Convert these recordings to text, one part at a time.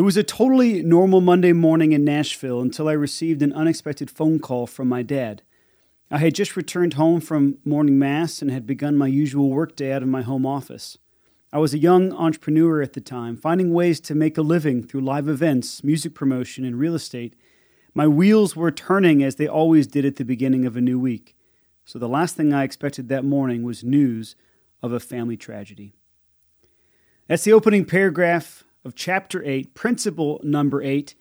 It was a totally normal Monday morning in Nashville until I received an unexpected phone call from my dad. I had just returned home from morning mass and had begun my usual workday out of my home office. I was a young entrepreneur at the time, finding ways to make a living through live events, music promotion, and real estate. My wheels were turning as they always did at the beginning of a new week. So the last thing I expected that morning was news of a family tragedy. That's the opening paragraph of chapter 8, principle number 8,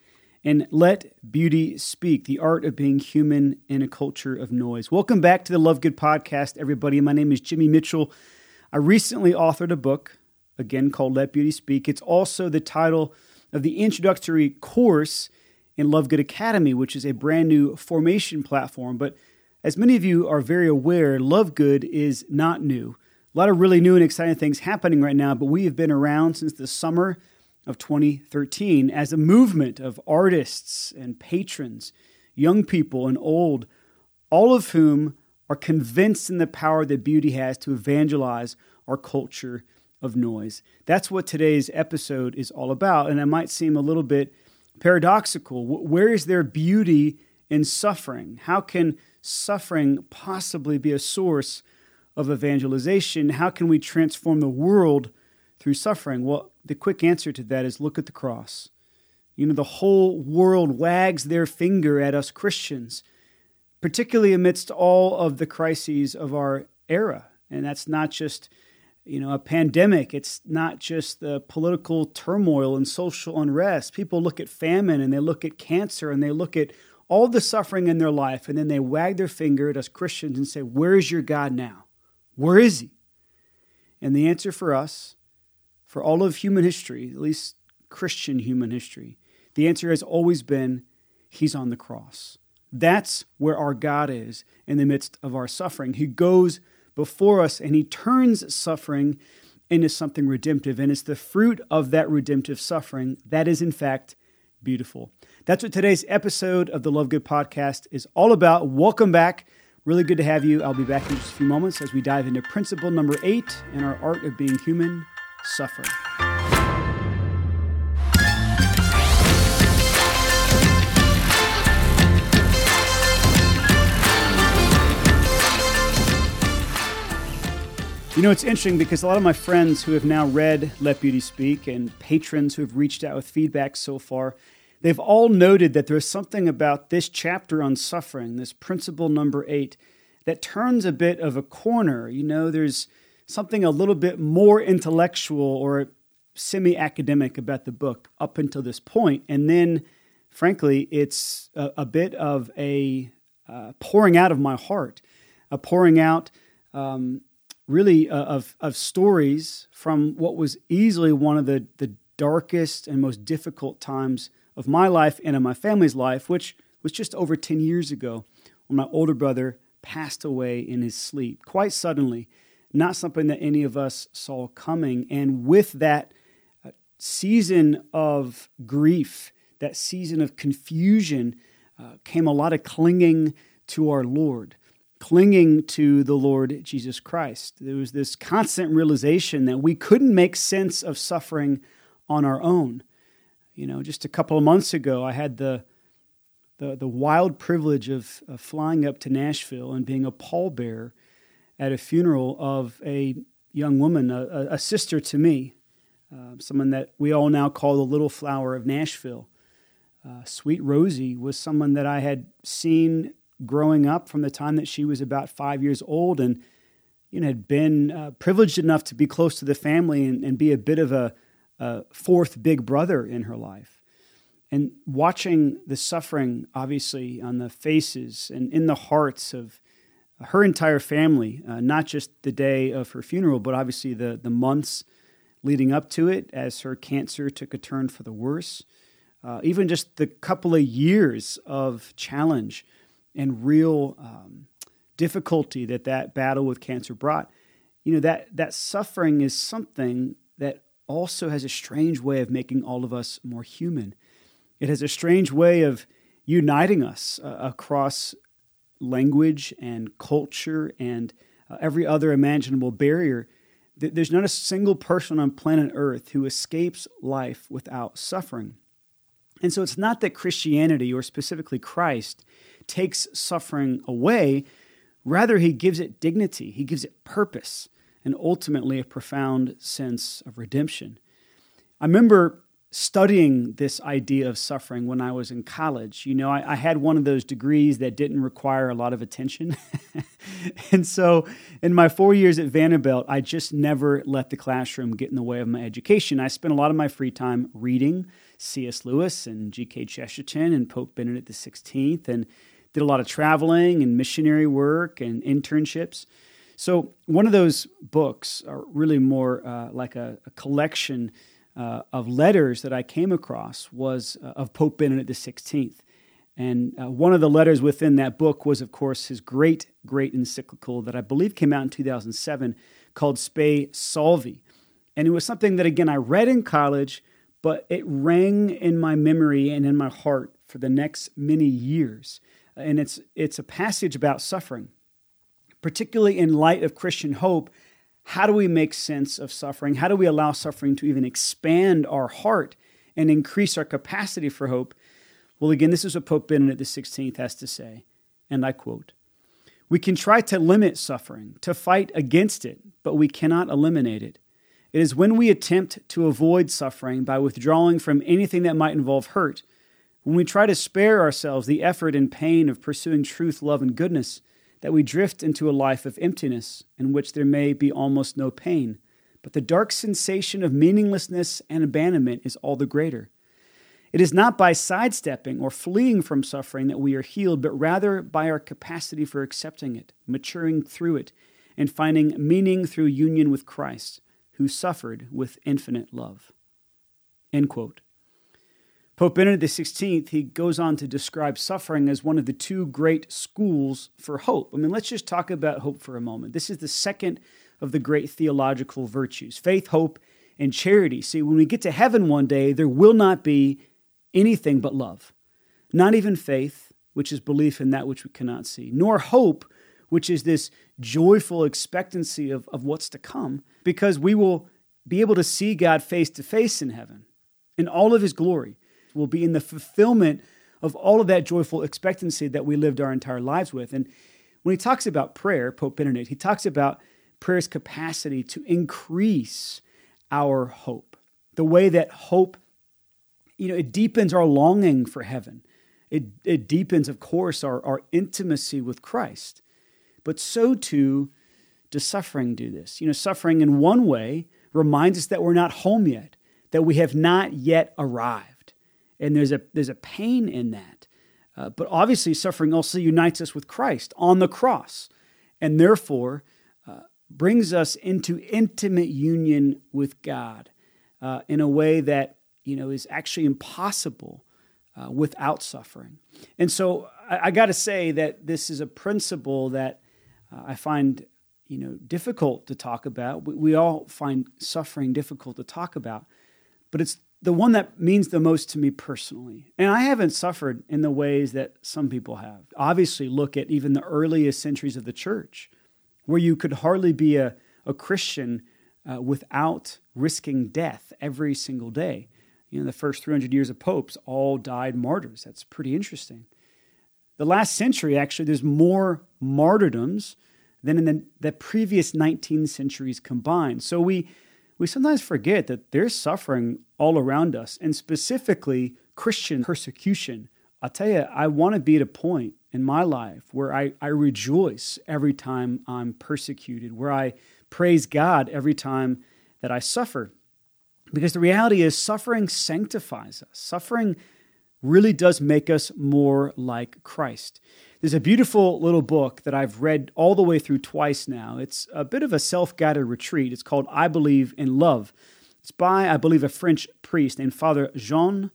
and Let Beauty Speak, the art of being human in a culture of noise. Welcome back to the Love Good podcast, everybody. My name is Jimmy Mitchell. I recently authored a book, again called Let Beauty Speak. It's also the title of the introductory course in Love Good Academy, which is a brand new formation platform. But as many of you are very aware, Love Good is not new. A lot of really new and exciting things happening right now, but we have been around since the summer of 2013 as a movement of artists and patrons, young people and old, all of whom are convinced in the power that beauty has to evangelize our culture of noise. That's what today's episode is all about. And it might seem a little bit paradoxical. Where is there beauty in suffering? How can suffering possibly be a source of evangelization? How can we transform the world through suffering? Well, the quick answer to that is look at the cross. You know, the whole world wags their finger at us Christians, particularly amidst all of the crises of our era. And that's not just, you know, a pandemic. It's not just the political turmoil and social unrest. People look at famine and they look at cancer and they look at all the suffering in their life and then they wag their finger at us Christians and say, Where is your God now? Where is he? And the answer for us for all of human history, at least Christian human history, the answer has always been He's on the cross. That's where our God is in the midst of our suffering. He goes before us and He turns suffering into something redemptive. And it's the fruit of that redemptive suffering that is, in fact, beautiful. That's what today's episode of the Love Good podcast is all about. Welcome back. Really good to have you. I'll be back in just a few moments as we dive into principle number eight in our art of being human suffer. You know, it's interesting because a lot of my friends who have now read Let Beauty Speak and patrons who have reached out with feedback so far, they've all noted that there's something about this chapter on suffering, this principle number eight, that turns a bit of a corner. You know, there's something a little bit more intellectual or semi academic about the book up until this point. And then, frankly, it's a, a bit of a uh, pouring out of my heart, a pouring out um, really uh, of, of stories from what was easily one of the, the darkest and most difficult times of my life and of my family's life, which was just over 10 years ago when my older brother passed away in his sleep quite suddenly not something that any of us saw coming. And with that uh, season of grief, that season of confusion, uh, came a lot of clinging to our Lord, clinging to the Lord Jesus Christ. There was this constant realization that we couldn't make sense of suffering on our own. You know, just a couple of months ago, I had the the, the wild privilege of, of flying up to Nashville and being a pallbearer at a funeral of a young woman, a, a sister to me, uh, someone that we all now call the little flower of Nashville. Uh, Sweet Rosie was someone that I had seen growing up from the time that she was about five years old and you know, had been uh, privileged enough to be close to the family and, and be a bit of a, a, fourth big brother in her life. And watching the suffering, obviously, on the faces and in the hearts of her entire family, uh, not just the day of her funeral, but obviously the, the months leading up to it as her cancer took a turn for the worse. Uh, even just the couple of years of challenge and real um, difficulty that that battle with cancer brought. You know, that, that suffering is something that also has a strange way of making all of us more human. It has a strange way of uniting us uh, across language and culture and uh, every other imaginable barrier. There's not a single person on planet Earth who escapes life without suffering. And so it's not that Christianity, or specifically Christ, takes suffering away. Rather, he gives it dignity, he gives it purpose, and ultimately a profound sense of redemption. I remember studying this idea of suffering when I was in college. You know, I, I had one of those degrees that didn't require a lot of attention. and so in my four years at Vanderbilt, I just never let the classroom get in the way of my education. I spent a lot of my free time reading C.S. Lewis and G.K. Chesterton and Pope Benedict XVI and did a lot of traveling and missionary work and internships. So one of those books are really more uh, like a, a collection uh, of letters that I came across was uh, of Pope Benedict XVI. And uh, one of the letters within that book was, of course, his great, great encyclical that I believe came out in 2007 called Spe Salvi. And it was something that, again, I read in college, but it rang in my memory and in my heart for the next many years. And it's, it's a passage about suffering, particularly in light of Christian hope how do we make sense of suffering? How do we allow suffering to even expand our heart and increase our capacity for hope? Well, again, this is what Pope Benedict XVI has to say, and I quote We can try to limit suffering, to fight against it, but we cannot eliminate it. It is when we attempt to avoid suffering by withdrawing from anything that might involve hurt, when we try to spare ourselves the effort and pain of pursuing truth, love, and goodness, that we drift into a life of emptiness in which there may be almost no pain, but the dark sensation of meaninglessness and abandonment is all the greater. It is not by sidestepping or fleeing from suffering that we are healed, but rather by our capacity for accepting it, maturing through it, and finding meaning through union with Christ, who suffered with infinite love. End quote. Pope Benedict XVI, he goes on to describe suffering as one of the two great schools for hope. I mean, let's just talk about hope for a moment. This is the second of the great theological virtues faith, hope, and charity. See, when we get to heaven one day, there will not be anything but love. Not even faith, which is belief in that which we cannot see, nor hope, which is this joyful expectancy of, of what's to come, because we will be able to see God face to face in heaven in all of his glory will be in the fulfillment of all of that joyful expectancy that we lived our entire lives with. And when he talks about prayer, Pope Benedict, he talks about prayer's capacity to increase our hope. The way that hope, you know, it deepens our longing for heaven. It, it deepens, of course, our, our intimacy with Christ. But so too does suffering do this. You know, suffering in one way reminds us that we're not home yet, that we have not yet arrived and there's a there's a pain in that. Uh, but obviously, suffering also unites us with Christ on the cross, and therefore uh, brings us into intimate union with God uh, in a way that you know is actually impossible uh, without suffering. And so, I, I got to say that this is a principle that uh, I find you know difficult to talk about. We, we all find suffering difficult to talk about, but it's the one that means the most to me personally. And I haven't suffered in the ways that some people have. Obviously, look at even the earliest centuries of the church, where you could hardly be a, a Christian uh, without risking death every single day. You know, the first 300 years of popes all died martyrs. That's pretty interesting. The last century, actually, there's more martyrdoms than in the, the previous 19 centuries combined. So we we sometimes forget that there's suffering all around us, and specifically Christian persecution. I'll tell you, I want to be at a point in my life where I, I rejoice every time I'm persecuted, where I praise God every time that I suffer. Because the reality is, suffering sanctifies us. Suffering really does make us more like Christ. There's a beautiful little book that I've read all the way through twice now. It's a bit of a self guided retreat. It's called I Believe in Love. It's by, I believe, a French priest named Father Jean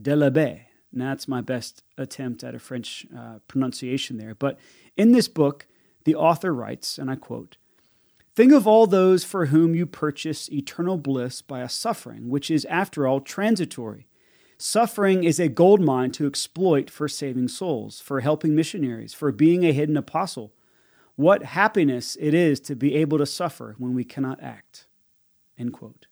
Delabé. And that's my best attempt at a French uh, pronunciation there. But in this book, the author writes, and I quote, Think of all those for whom you purchase eternal bliss by a suffering, which is, after all, transitory Suffering is a gold mine to exploit for saving souls, for helping missionaries, for being a hidden apostle. What happiness it is to be able to suffer when we cannot act. End quote.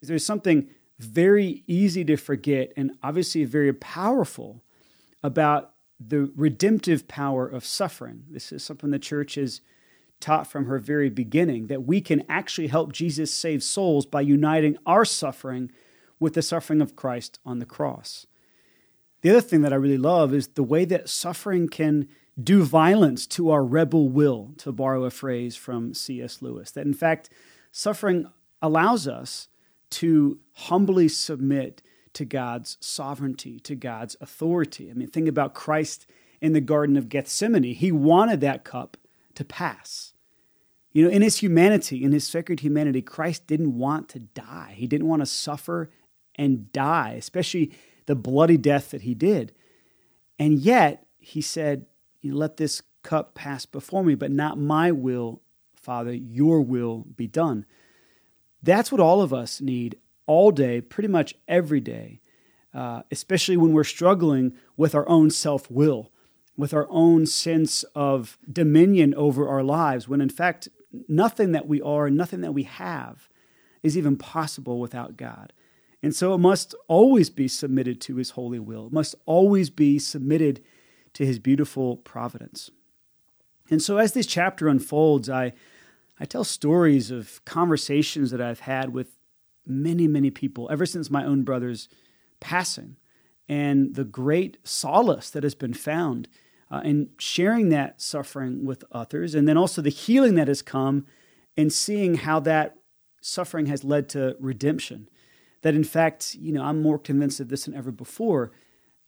There's something very easy to forget and obviously very powerful about the redemptive power of suffering. This is something the church has taught from her very beginning that we can actually help Jesus save souls by uniting our suffering with the suffering of Christ on the cross. The other thing that I really love is the way that suffering can do violence to our rebel will, to borrow a phrase from C.S. Lewis. That in fact, suffering allows us to humbly submit to God's sovereignty, to God's authority. I mean, think about Christ in the Garden of Gethsemane. He wanted that cup to pass. You know, in his humanity, in his sacred humanity, Christ didn't want to die. He didn't want to suffer and die, especially the bloody death that he did. And yet, he said, Let this cup pass before me, but not my will, Father, your will be done. That's what all of us need all day, pretty much every day, uh, especially when we're struggling with our own self will, with our own sense of dominion over our lives, when in fact, nothing that we are, nothing that we have is even possible without God. And so it must always be submitted to his holy will. It must always be submitted to his beautiful providence. And so as this chapter unfolds, I, I tell stories of conversations that I've had with many, many people ever since my own brother's passing and the great solace that has been found uh, in sharing that suffering with others, and then also the healing that has come and seeing how that suffering has led to redemption. That in fact, you know, I'm more convinced of this than ever before.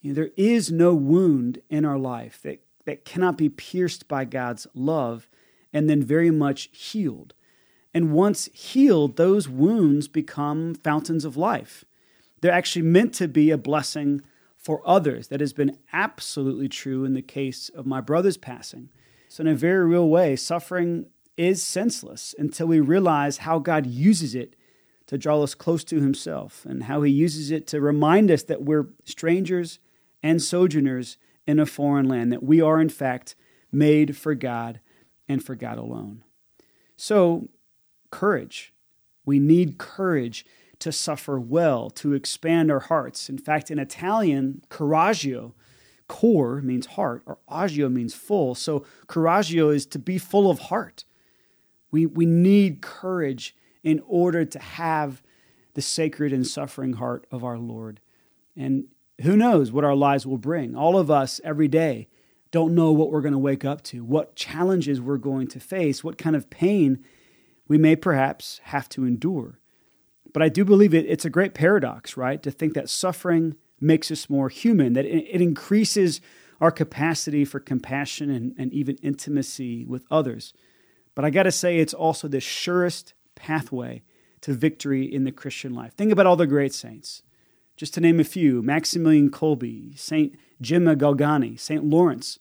You know, there is no wound in our life that, that cannot be pierced by God's love and then very much healed. And once healed, those wounds become fountains of life. They're actually meant to be a blessing for others. That has been absolutely true in the case of my brother's passing. So, in a very real way, suffering is senseless until we realize how God uses it to draw us close to Himself and how He uses it to remind us that we're strangers and sojourners in a foreign land, that we are, in fact, made for God and for God alone. So, courage. We need courage to suffer well, to expand our hearts. In fact, in Italian, coraggio, cor means heart, or agio means full. So coraggio is to be full of heart. We, we need courage in order to have the sacred and suffering heart of our Lord. And who knows what our lives will bring? All of us every day don't know what we're going to wake up to, what challenges we're going to face, what kind of pain we may perhaps have to endure. But I do believe it, it's a great paradox, right? To think that suffering makes us more human, that it, it increases our capacity for compassion and, and even intimacy with others. But I got to say, it's also the surest pathway to victory in the Christian life. Think about all the great saints. Just to name a few Maximilian Kolbe, St. Gemma Galgani, St. Lawrence.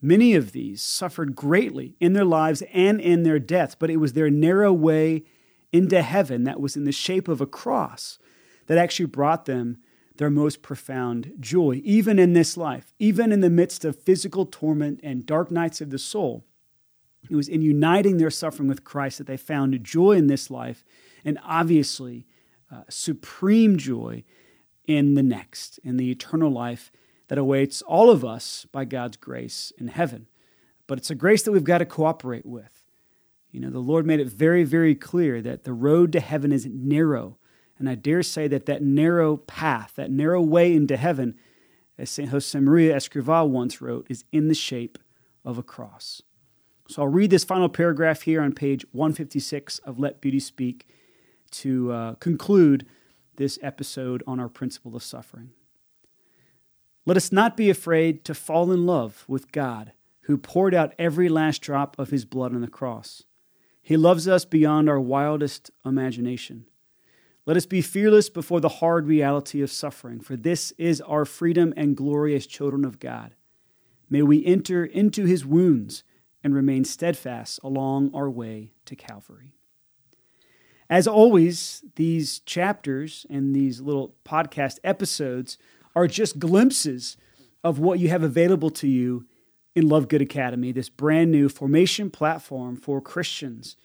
Many of these suffered greatly in their lives and in their deaths, but it was their narrow way into heaven that was in the shape of a cross that actually brought them their most profound joy, even in this life, even in the midst of physical torment and dark nights of the soul. It was in uniting their suffering with Christ that they found joy in this life and obviously uh, supreme joy in the next, in the eternal life that awaits all of us by God's grace in heaven. But it's a grace that we've got to cooperate with. You know, the Lord made it very, very clear that the road to heaven is narrow. And I dare say that that narrow path, that narrow way into heaven, as St. Josemaria Escrivá once wrote, is in the shape of a cross. So I'll read this final paragraph here on page 156 of Let Beauty Speak to uh, conclude this episode on our principle of suffering. Let us not be afraid to fall in love with God, who poured out every last drop of his blood on the cross. He loves us beyond our wildest imagination. Let us be fearless before the hard reality of suffering, for this is our freedom and glory as children of God. May we enter into his wounds and remain steadfast along our way to Calvary. As always, these chapters and these little podcast episodes are just glimpses of what you have available to you in Love Good Academy, this brand new formation platform for Christians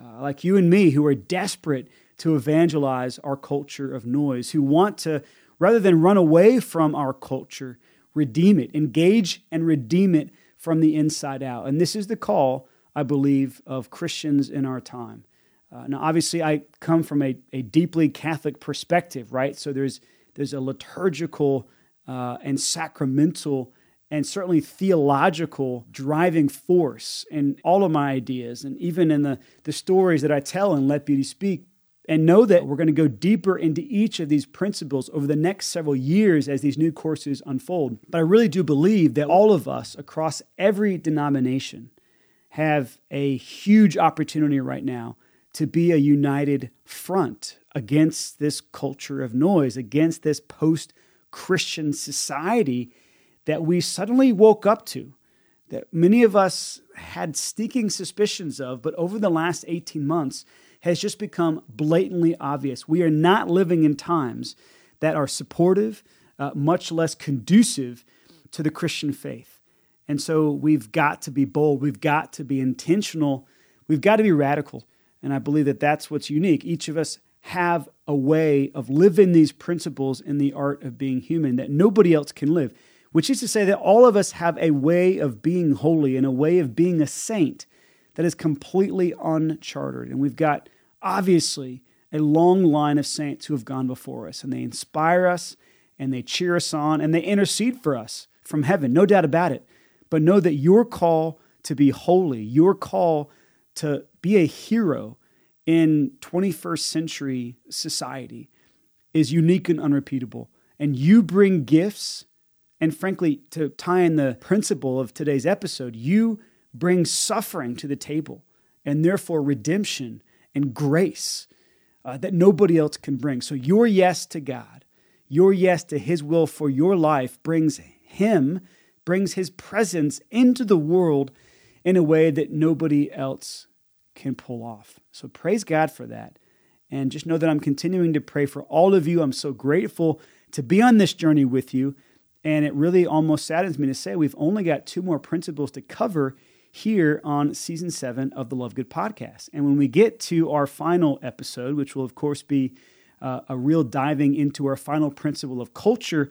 uh, like you and me who are desperate to evangelize our culture of noise, who want to, rather than run away from our culture, redeem it, engage and redeem it from the inside out. And this is the call, I believe, of Christians in our time. Uh, now, obviously, I come from a, a deeply Catholic perspective, right? So there's there's a liturgical uh, and sacramental and certainly theological driving force in all of my ideas and even in the, the stories that I tell in Let Beauty Speak. And know that we're going to go deeper into each of these principles over the next several years as these new courses unfold. But I really do believe that all of us across every denomination have a huge opportunity right now to be a united front against this culture of noise, against this post Christian society that we suddenly woke up to, that many of us had sneaking suspicions of, but over the last 18 months has just become blatantly obvious. We are not living in times that are supportive, uh, much less conducive to the Christian faith. And so we've got to be bold, we've got to be intentional, we've got to be radical. And I believe that that's what's unique. Each of us have a way of living these principles in the art of being human that nobody else can live, which is to say that all of us have a way of being holy and a way of being a saint that is completely uncharted. And we've got obviously a long line of saints who have gone before us, and they inspire us and they cheer us on and they intercede for us from heaven, no doubt about it. But know that your call to be holy, your call to be a hero, in 21st century society is unique and unrepeatable. And you bring gifts, and frankly, to tie in the principle of today's episode, you bring suffering to the table, and therefore redemption and grace uh, that nobody else can bring. So, your yes to God, your yes to His will for your life brings Him, brings His presence into the world in a way that nobody else can pull off. So praise God for that. And just know that I'm continuing to pray for all of you. I'm so grateful to be on this journey with you. And it really almost saddens me to say we've only got two more principles to cover here on season seven of the Love Good podcast. And when we get to our final episode, which will, of course, be uh, a real diving into our final principle of culture,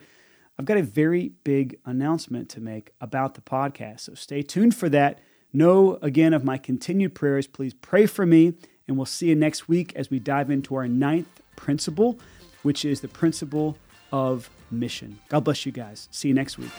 I've got a very big announcement to make about the podcast. So stay tuned for that. Know again of my continued prayers. Please pray for me, and we'll see you next week as we dive into our ninth principle, which is the principle of mission. God bless you guys. See you next week.